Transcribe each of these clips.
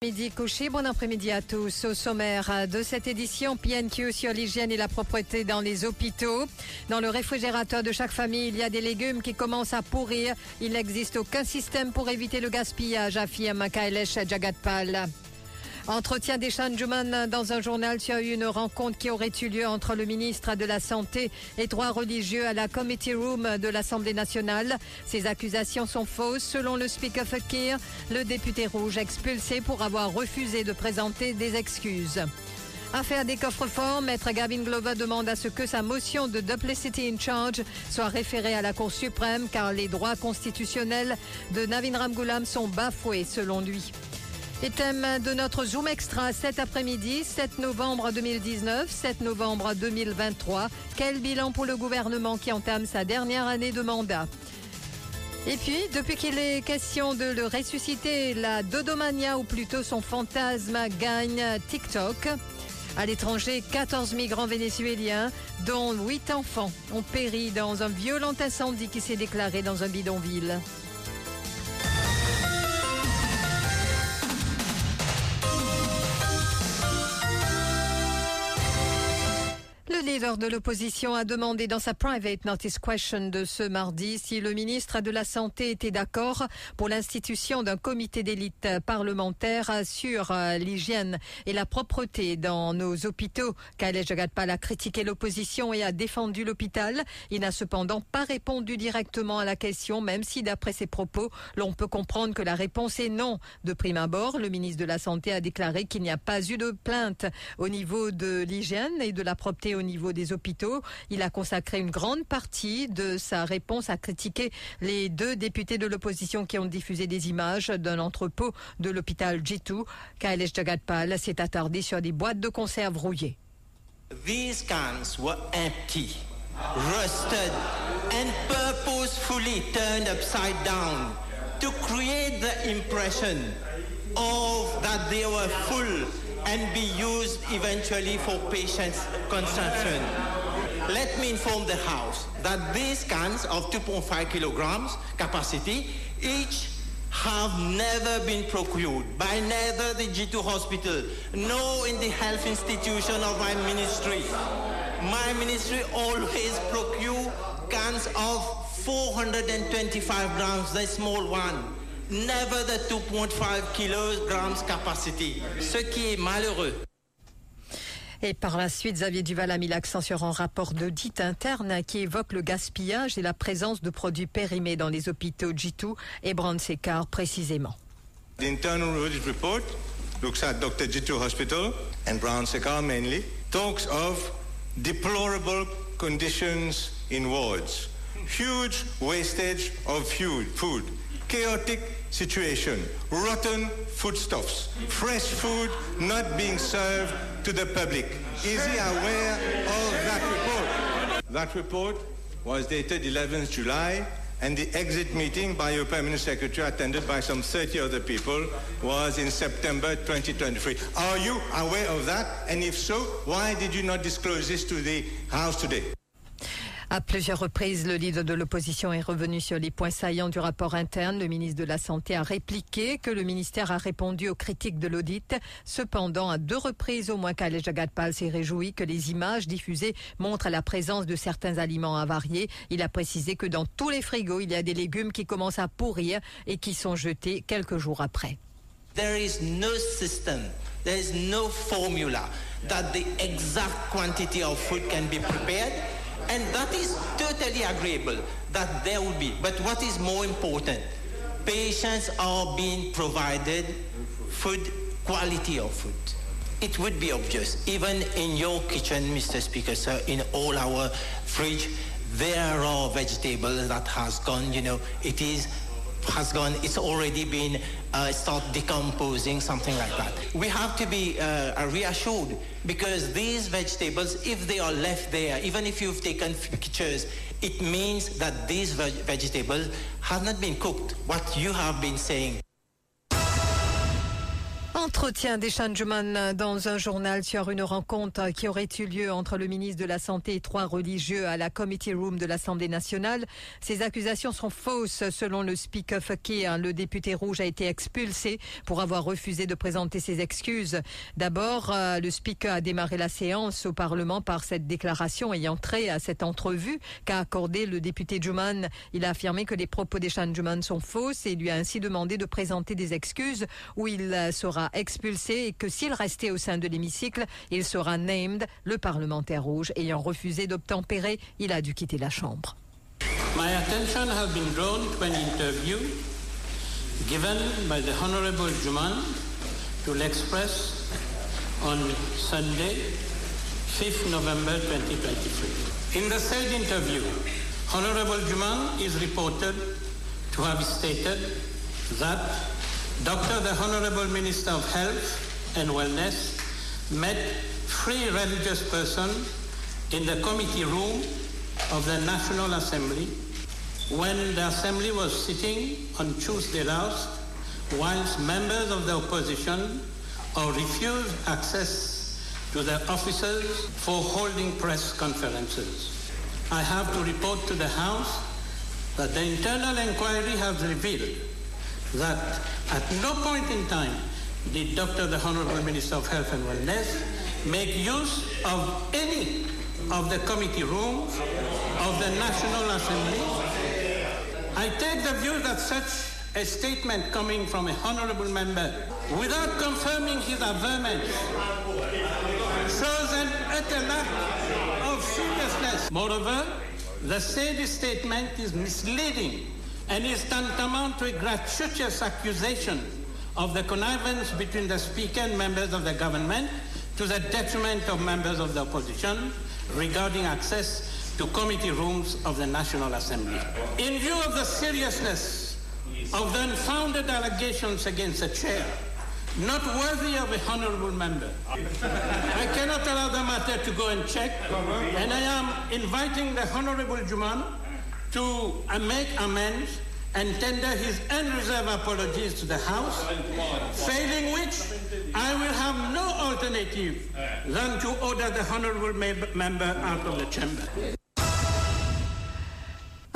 Midi couché, bon après-midi à tous. Au sommaire de cette édition, PNQ sur l'hygiène et la propreté dans les hôpitaux. Dans le réfrigérateur de chaque famille, il y a des légumes qui commencent à pourrir. Il n'existe aucun système pour éviter le gaspillage, affirme Kailesh Jagatpal. Entretien des Juman dans un journal sur une rencontre qui aurait eu lieu entre le ministre de la Santé et trois religieux à la Committee Room de l'Assemblée nationale. Ces accusations sont fausses. Selon le Speaker Fakir, le député rouge expulsé pour avoir refusé de présenter des excuses. Affaire des coffres-forts, Maître Gavin Glover demande à ce que sa motion de duplicity in charge soit référée à la Cour suprême car les droits constitutionnels de Navin Ramgoolam sont bafoués selon lui. Et thème de notre Zoom Extra cet après-midi, 7 novembre 2019, 7 novembre 2023. Quel bilan pour le gouvernement qui entame sa dernière année de mandat? Et puis, depuis qu'il est question de le ressusciter, la Dodomania, ou plutôt son fantasme, gagne TikTok. À l'étranger, 14 migrants vénézuéliens, dont 8 enfants, ont péri dans un violent incendie qui s'est déclaré dans un bidonville. Leader de l'opposition a demandé dans sa private notice question de ce mardi si le ministre de la Santé était d'accord pour l'institution d'un comité d'élite parlementaire sur euh, l'hygiène et la propreté dans nos hôpitaux. Khaled Jagadpal a critiqué l'opposition et a défendu l'hôpital. Il n'a cependant pas répondu directement à la question, même si d'après ses propos, l'on peut comprendre que la réponse est non. De prime abord, le ministre de la Santé a déclaré qu'il n'y a pas eu de plainte au niveau de l'hygiène et de la propreté au niveau des hôpitaux. Il a consacré une grande partie de sa réponse à critiquer les deux députés de l'opposition qui ont diffusé des images d'un entrepôt de l'hôpital G2. Kailesh Jagadpal s'est attardé sur des boîtes de conserve rouillées. These cans were empty, rusted, and purposefully turned upside down to create the impression of that they were full and be used eventually for patients' consumption. Let me inform the House that these cans of 2.5 kilograms capacity each have never been procured by neither the G2 hospital nor in the health institution of my ministry. My ministry always procure cans of 425 grams, the small one. Never the 2.5 kilograms capacity. Ce qui est malheureux. Et par la suite, Xavier Duval a mis l'accent sur un rapport d'audit interne qui évoque le gaspillage et la présence de produits périmés dans les hôpitaux G2 et Brand-Sécar précisément. The internal audit report looks at Dr. G2 Hospital and Brown Sekar mainly, talks of deplorable conditions in wards, huge wastage of food, food, chaotic situation, rotten foodstuffs, fresh food not being served to the public. Is he aware of that report? That report was dated 11th July and the exit meeting by your Permanent Secretary attended by some 30 other people was in September 2023. Are you aware of that? And if so, why did you not disclose this to the House today? À plusieurs reprises, le leader de l'opposition est revenu sur les points saillants du rapport interne. Le ministre de la Santé a répliqué que le ministère a répondu aux critiques de l'audit. Cependant, à deux reprises au moins, Khaled Jagadpal s'est réjoui que les images diffusées montrent la présence de certains aliments avariés. Il a précisé que dans tous les frigos, il y a des légumes qui commencent à pourrir et qui sont jetés quelques jours après. There is no system, there is no formula that the exact quantity of food can be prepared. And that is totally agreeable that there will be. But what is more important, patients are being provided food, quality of food. It would be obvious, even in your kitchen, Mr. Speaker, sir, in all our fridge, there are vegetables that has gone, you know, it is has gone, it's already been uh, start decomposing, something like that. We have to be uh, reassured because these vegetables, if they are left there, even if you've taken pictures, it means that these veg vegetables have not been cooked. What you have been saying. Entretien des changements dans un journal sur une rencontre qui aurait eu lieu entre le ministre de la Santé et trois religieux à la Committee Room de l'Assemblée nationale. Ces accusations sont fausses selon le Speaker Fakir. Le député rouge a été expulsé pour avoir refusé de présenter ses excuses. D'abord, euh, le Speaker a démarré la séance au Parlement par cette déclaration ayant trait à cette entrevue qu'a accordé le député Juman. Il a affirmé que les propos des changements sont fausses et lui a ainsi demandé de présenter des excuses où il sera expulsé et que s'il restait au sein de l'hémicycle, il sera named. Le parlementaire rouge ayant refusé d'obtempérer, il a dû quitter la Chambre. My attention has been drawn to an interview given by the Honorable Juman to l'Express on Sunday, 5th November 2023. In the said interview, Honorable Juman is reported to have stated that Dr. the Honorable Minister of Health and Wellness met three religious persons in the committee room of the National Assembly when the Assembly was sitting on Tuesday last, whilst members of the opposition or refused access to their offices for holding press conferences. I have to report to the House that the internal inquiry has revealed that at no point in time did Dr. the Honorable Minister of Health and Wellness make use of any of the committee rooms of the National Assembly. I take the view that such a statement coming from a honorable member without confirming his averment shows an utter lack of seriousness. Moreover, the said statement is misleading and is tantamount to a gratuitous accusation of the connivance between the Speaker and members of the government to the detriment of members of the opposition regarding access to committee rooms of the National Assembly. In view of the seriousness of the unfounded allegations against the chair, not worthy of a honorable member. I cannot allow the matter to go unchecked, and I am inviting the honorable Juman to uh, make amends and tender his unreserved apologies to the House, failing which I will have no alternative than to order the honorable member out of the chamber.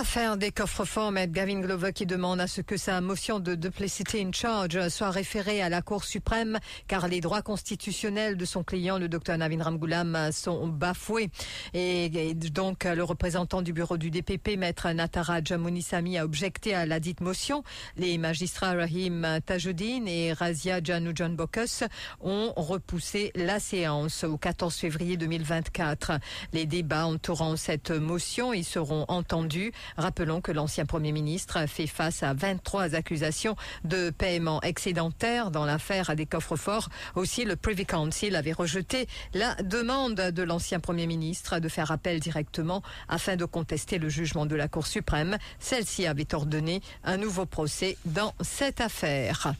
Affaire des coffres-forts, Maître Gavin Glover qui demande à ce que sa motion de duplicity in charge soit référée à la Cour suprême car les droits constitutionnels de son client, le docteur Navin Ramgoulam, sont bafoués. Et, donc, le représentant du bureau du DPP, Maître Natara Jamounisami, a objecté à la dite motion. Les magistrats Rahim Tajuddin et Razia Janou John Bokus ont repoussé la séance au 14 février 2024. Les débats entourant cette motion, ils seront entendus Rappelons que l'ancien Premier ministre fait face à 23 accusations de paiement excédentaire dans l'affaire à des coffres-forts. Aussi, le Privy Council avait rejeté la demande de l'ancien Premier ministre de faire appel directement afin de contester le jugement de la Cour suprême. Celle-ci avait ordonné un nouveau procès dans cette affaire.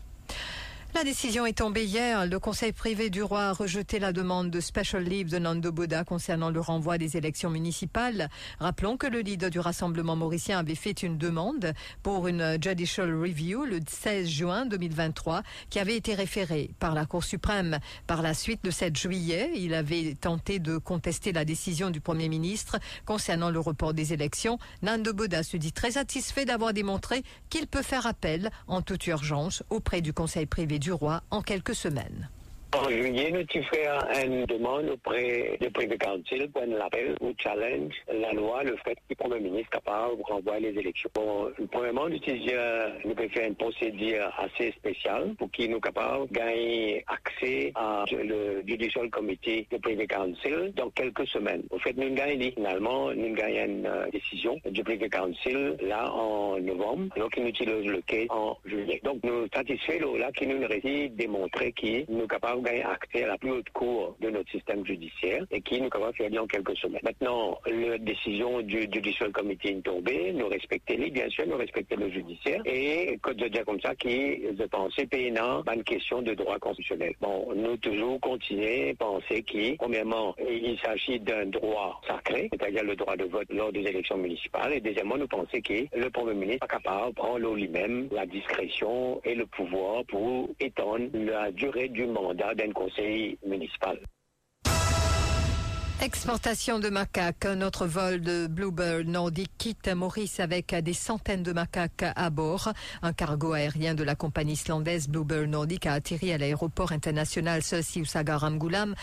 La décision est tombée hier. Le Conseil privé du roi a rejeté la demande de special leave de Nando Boda concernant le renvoi des élections municipales. Rappelons que le leader du Rassemblement mauricien avait fait une demande pour une judicial review le 16 juin 2023 qui avait été référée par la Cour suprême. Par la suite, le 7 juillet, il avait tenté de contester la décision du Premier ministre concernant le report des élections. Nando Boda se dit très satisfait d'avoir démontré qu'il peut faire appel en toute urgence auprès du Conseil privé du roi en quelques semaines. En juillet, nous avons fait une demande auprès du Privy Council pour un appel ou challenge la loi, le fait que le Premier ministre capable de renvoyer les élections. Bon, premièrement, nous avons fait une procédure assez spéciale pour qu'il nous capable de gagner accès à le Judicial Committee du Privy Council dans quelques semaines. En fait, nous gagnons finalement, nous gagnons une euh, décision du Privy Council là en novembre, alors qu'il utilise le cas en juillet. Donc, nous satisfaits là qui nous réussit démontrer qu'il nous capable de gagner accès à la plus haute cour de notre système judiciaire et qui nous de faire en quelques semaines. Maintenant, la décision du Judicial Committee est tombée, nous respectons les, bien sûr, nous respectons le judiciaire et code de dire comme ça qui, je pense, c'est payant une question de droit constitutionnel. Bon, nous toujours continuer à penser qu'il, premièrement, il s'agit d'un droit sacré, c'est-à-dire le droit de vote lors des élections municipales et deuxièmement, nous pensons que le Premier ministre est capable de prendre lui-même la discrétion et le pouvoir pour étendre la durée du mandat d'un conseil municipal. Exportation de macaques. Un autre vol de Bluebird Nordic quitte Maurice avec des centaines de macaques à bord. Un cargo aérien de la compagnie islandaise Bluebird Nordic a atterri à l'aéroport international Siusaga-Ramgoulam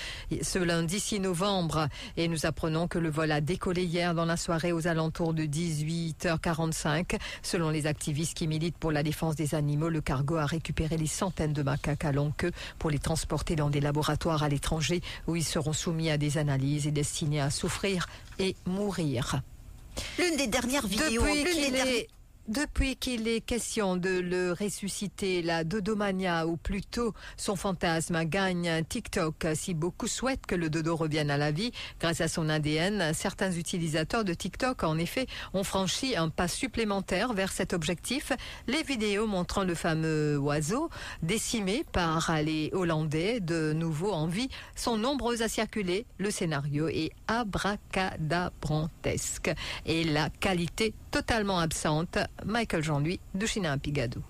ce lundi 6 novembre. Et nous apprenons que le vol a décollé hier dans la soirée aux alentours de 18h45. Selon les activistes qui militent pour la défense des animaux, le cargo a récupéré les centaines de macaques à longue queue pour les transporter dans des laboratoires à l'étranger où ils seront soumis à des analyses destiné à souffrir et mourir. L'une des dernières vidéos. Depuis qu'il est question de le ressusciter, la dodomania, ou plutôt son fantasme, gagne TikTok. Si beaucoup souhaitent que le dodo revienne à la vie grâce à son ADN, certains utilisateurs de TikTok, en effet, ont franchi un pas supplémentaire vers cet objectif. Les vidéos montrant le fameux oiseau décimé par les Hollandais, de nouveau en vie, sont nombreuses à circuler. Le scénario est abracadabrantesque et la qualité totalement absente. Michael Jean-Louis de China Pigadou.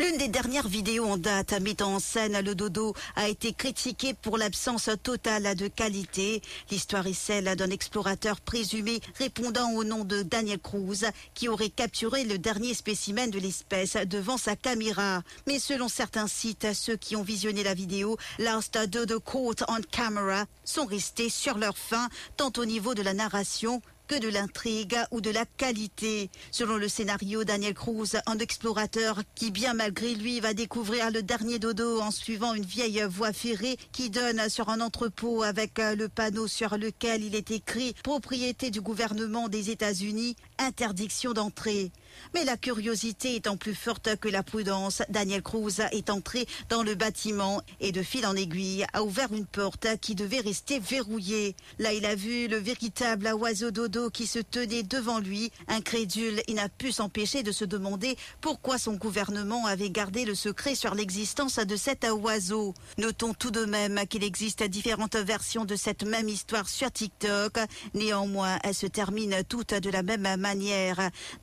L'une des dernières vidéos en date mettant en scène le dodo a été critiquée pour l'absence totale de qualité. L'histoire est celle d'un explorateur présumé répondant au nom de Daniel Cruz qui aurait capturé le dernier spécimen de l'espèce devant sa caméra. Mais selon certains sites, ceux qui ont visionné la vidéo, Last Dodo Caught on Camera, sont restés sur leur faim tant au niveau de la narration que de l'intrigue ou de la qualité. Selon le scénario, Daniel Cruz, un explorateur qui, bien malgré lui, va découvrir le dernier dodo en suivant une vieille voie ferrée qui donne sur un entrepôt avec le panneau sur lequel il est écrit propriété du gouvernement des États-Unis, interdiction d'entrée. Mais la curiosité étant plus forte que la prudence, Daniel Cruz est entré dans le bâtiment et de fil en aiguille a ouvert une porte qui devait rester verrouillée. Là, il a vu le véritable oiseau dodo qui se tenait devant lui. Incrédule, il n'a pu s'empêcher de se demander pourquoi son gouvernement avait gardé le secret sur l'existence de cet oiseau. Notons tout de même qu'il existe différentes versions de cette même histoire sur TikTok. Néanmoins, elles se terminent toutes de la même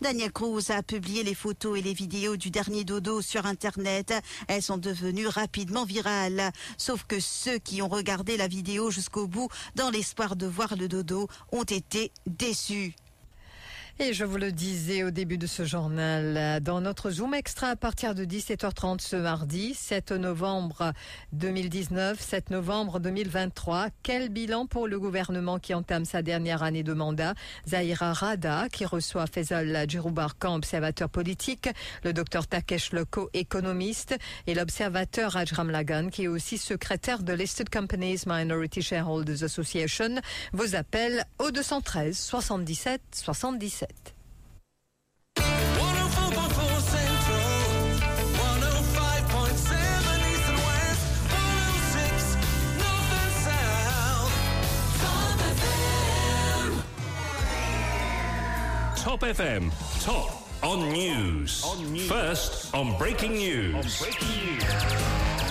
Daniel Cruz a publié les photos et les vidéos du dernier dodo sur Internet. Elles sont devenues rapidement virales. Sauf que ceux qui ont regardé la vidéo jusqu'au bout dans l'espoir de voir le dodo ont été déçus. Et je vous le disais au début de ce journal, dans notre Zoom Extra à partir de 17h30 ce mardi, 7 novembre 2019, 7 novembre 2023, quel bilan pour le gouvernement qui entame sa dernière année de mandat? Zahira Rada, qui reçoit Faisal Djiroubarkan, observateur politique, le docteur Takesh Loko, économiste, et l'observateur Ajram Lagan, qui est aussi secrétaire de Listed Companies Minority Shareholders Association, vous appelle au 213 77 77. Top FM. Top on news. On news. First on breaking news. On breaking news.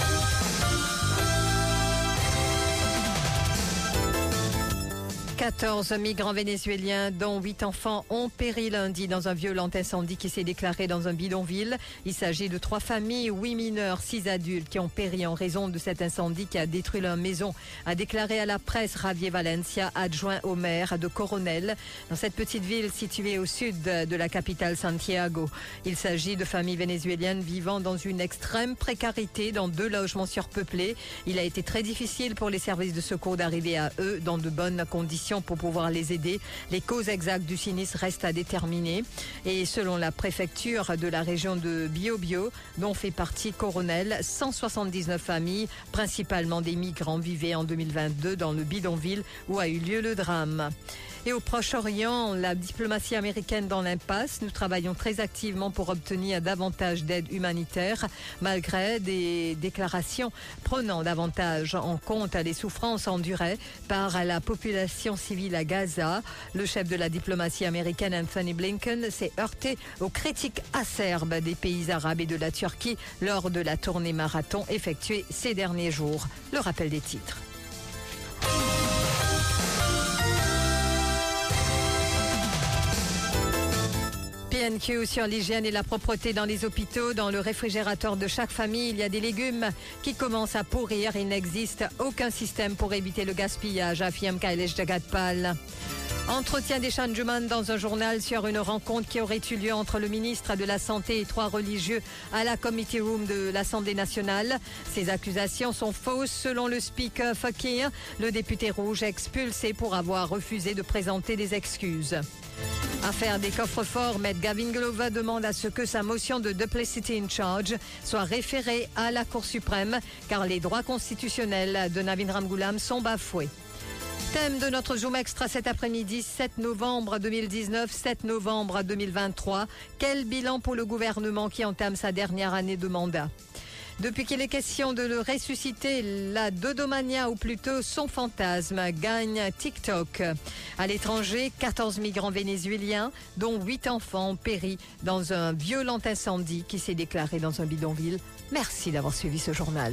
14 migrants vénézuéliens, dont 8 enfants, ont péri lundi dans un violent incendie qui s'est déclaré dans un bidonville. Il s'agit de trois familles, 8 mineurs, 6 adultes qui ont péri en raison de cet incendie qui a détruit leur maison, a déclaré à la presse Javier Valencia, adjoint au maire de Coronel, dans cette petite ville située au sud de la capitale Santiago. Il s'agit de familles vénézuéliennes vivant dans une extrême précarité dans deux logements surpeuplés. Il a été très difficile pour les services de secours d'arriver à eux dans de bonnes conditions pour pouvoir les aider. Les causes exactes du sinistre restent à déterminer. Et selon la préfecture de la région de Biobio, dont fait partie Coronel, 179 familles, principalement des migrants, vivaient en 2022 dans le bidonville où a eu lieu le drame. Et au Proche-Orient, la diplomatie américaine dans l'impasse. Nous travaillons très activement pour obtenir davantage d'aide humanitaire, malgré des déclarations prenant davantage en compte les souffrances endurées par la population civile à Gaza. Le chef de la diplomatie américaine, Anthony Blinken, s'est heurté aux critiques acerbes des pays arabes et de la Turquie lors de la tournée marathon effectuée ces derniers jours. Le rappel des titres. Sur l'hygiène et la propreté dans les hôpitaux. Dans le réfrigérateur de chaque famille, il y a des légumes qui commencent à pourrir. Il n'existe aucun système pour éviter le gaspillage, affirme Kailesh Jagatpal. Entretien des Chanjuman dans un journal sur une rencontre qui aurait eu lieu entre le ministre de la Santé et trois religieux à la Committee Room de l'Assemblée nationale. Ces accusations sont fausses selon le speaker Fakir, le député rouge expulsé pour avoir refusé de présenter des excuses. Affaire des coffres-forts, Maître Gavin Glover demande à ce que sa motion de duplicity in charge soit référée à la Cour suprême, car les droits constitutionnels de Navin Ramgoulam sont bafoués. Thème de notre Zoom Extra cet après-midi, 7 novembre 2019, 7 novembre 2023. Quel bilan pour le gouvernement qui entame sa dernière année de mandat? Depuis qu'il est question de le ressusciter, la dodomania, ou plutôt son fantasme, gagne TikTok. À l'étranger, 14 migrants vénézuéliens, dont 8 enfants, ont péri dans un violent incendie qui s'est déclaré dans un bidonville. Merci d'avoir suivi ce journal.